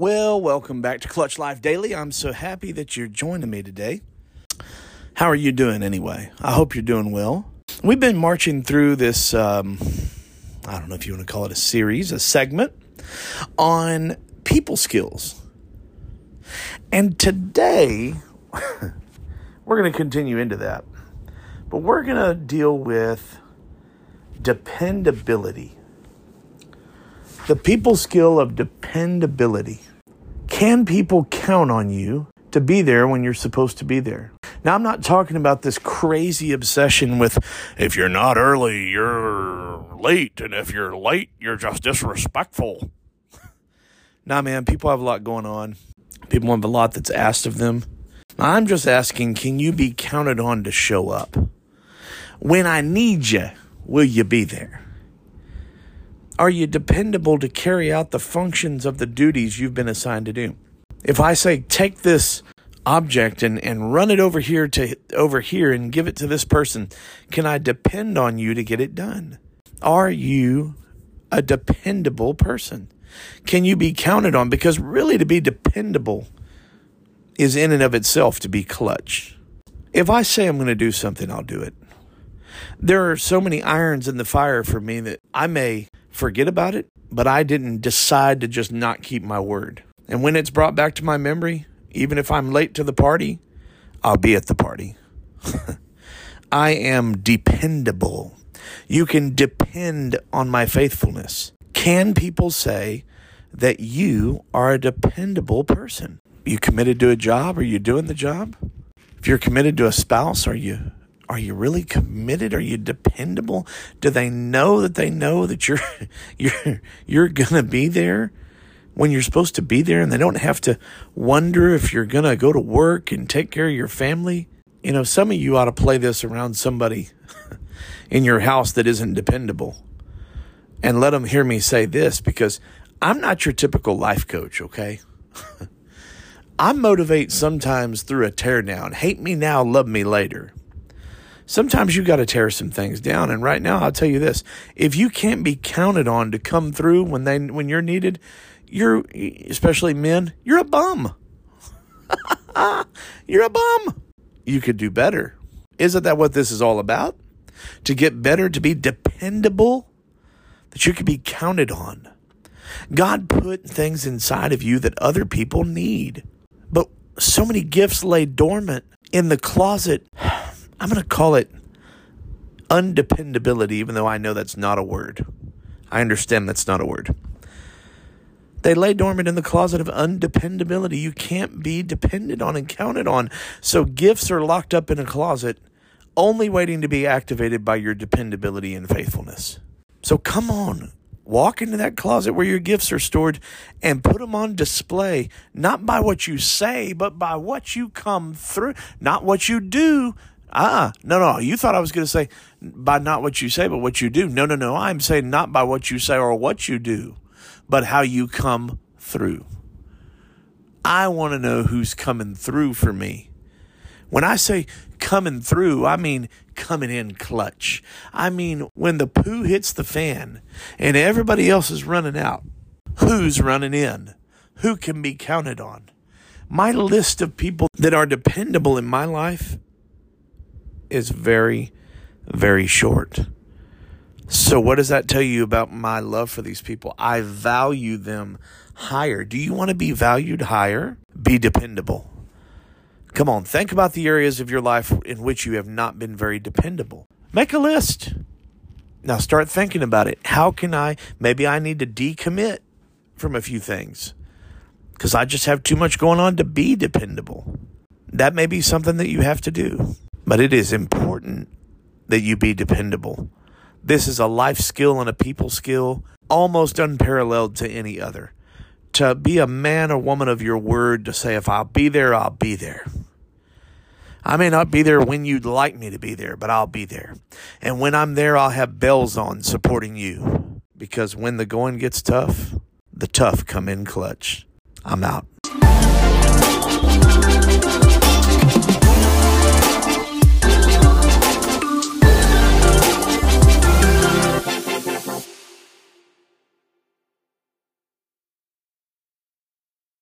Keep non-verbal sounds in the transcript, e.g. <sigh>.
Well, welcome back to Clutch Life Daily. I'm so happy that you're joining me today. How are you doing anyway? I hope you're doing well. We've been marching through this, um, I don't know if you want to call it a series, a segment on people skills. And today, <laughs> we're going to continue into that. But we're going to deal with dependability. The people skill of dependability. Can people count on you to be there when you're supposed to be there? Now, I'm not talking about this crazy obsession with if you're not early, you're late, and if you're late, you're just disrespectful. <laughs> nah, man, people have a lot going on. People have a lot that's asked of them. I'm just asking can you be counted on to show up? When I need you, will you be there? Are you dependable to carry out the functions of the duties you've been assigned to do? If I say, take this object and, and run it over here to over here and give it to this person, can I depend on you to get it done? Are you a dependable person? Can you be counted on? Because really, to be dependable is in and of itself to be clutch. If I say I'm going to do something, I'll do it. There are so many irons in the fire for me that I may forget about it, but I didn't decide to just not keep my word. And when it's brought back to my memory, even if I'm late to the party, I'll be at the party. <laughs> I am dependable. You can depend on my faithfulness. Can people say that you are a dependable person? You committed to a job? Are you doing the job? If you're committed to a spouse, are you are you really committed? Are you dependable? Do they know that they know that you're <laughs> you're you're gonna be there when you're supposed to be there and they don't have to wonder if you're gonna go to work and take care of your family? You know, some of you ought to play this around somebody <laughs> in your house that isn't dependable. And let them hear me say this because I'm not your typical life coach, okay? <laughs> I motivate sometimes through a teardown. Hate me now, love me later sometimes you got to tear some things down. And right now, I'll tell you this: if you can't be counted on to come through when they when you're needed, you're especially men, you're a bum. <laughs> you're a bum. You could do better. Isn't that what this is all about? To get better, to be dependable, that you can be counted on. God put things inside of you that other people need. But so many gifts lay dormant in the closet I'm going to call it undependability, even though I know that's not a word. I understand that's not a word. They lay dormant in the closet of undependability. You can't be depended on and counted on. So gifts are locked up in a closet, only waiting to be activated by your dependability and faithfulness. So come on, walk into that closet where your gifts are stored and put them on display, not by what you say, but by what you come through, not what you do, Ah, no, no. You thought I was going to say by not what you say, but what you do. No, no, no. I'm saying not by what you say or what you do, but how you come through. I want to know who's coming through for me. When I say coming through, I mean coming in clutch. I mean when the poo hits the fan and everybody else is running out, who's running in? Who can be counted on? My list of people that are dependable in my life is very, very short. So, what does that tell you about my love for these people? I value them higher. Do you want to be valued higher? Be dependable. Come on, think about the areas of your life in which you have not been very dependable. Make a list. Now, start thinking about it. How can I, maybe I need to decommit from a few things because I just have too much going on to be dependable. That may be something that you have to do. But it is important that you be dependable. This is a life skill and a people skill almost unparalleled to any other. To be a man or woman of your word, to say, if I'll be there, I'll be there. I may not be there when you'd like me to be there, but I'll be there. And when I'm there, I'll have bells on supporting you. Because when the going gets tough, the tough come in clutch. I'm out.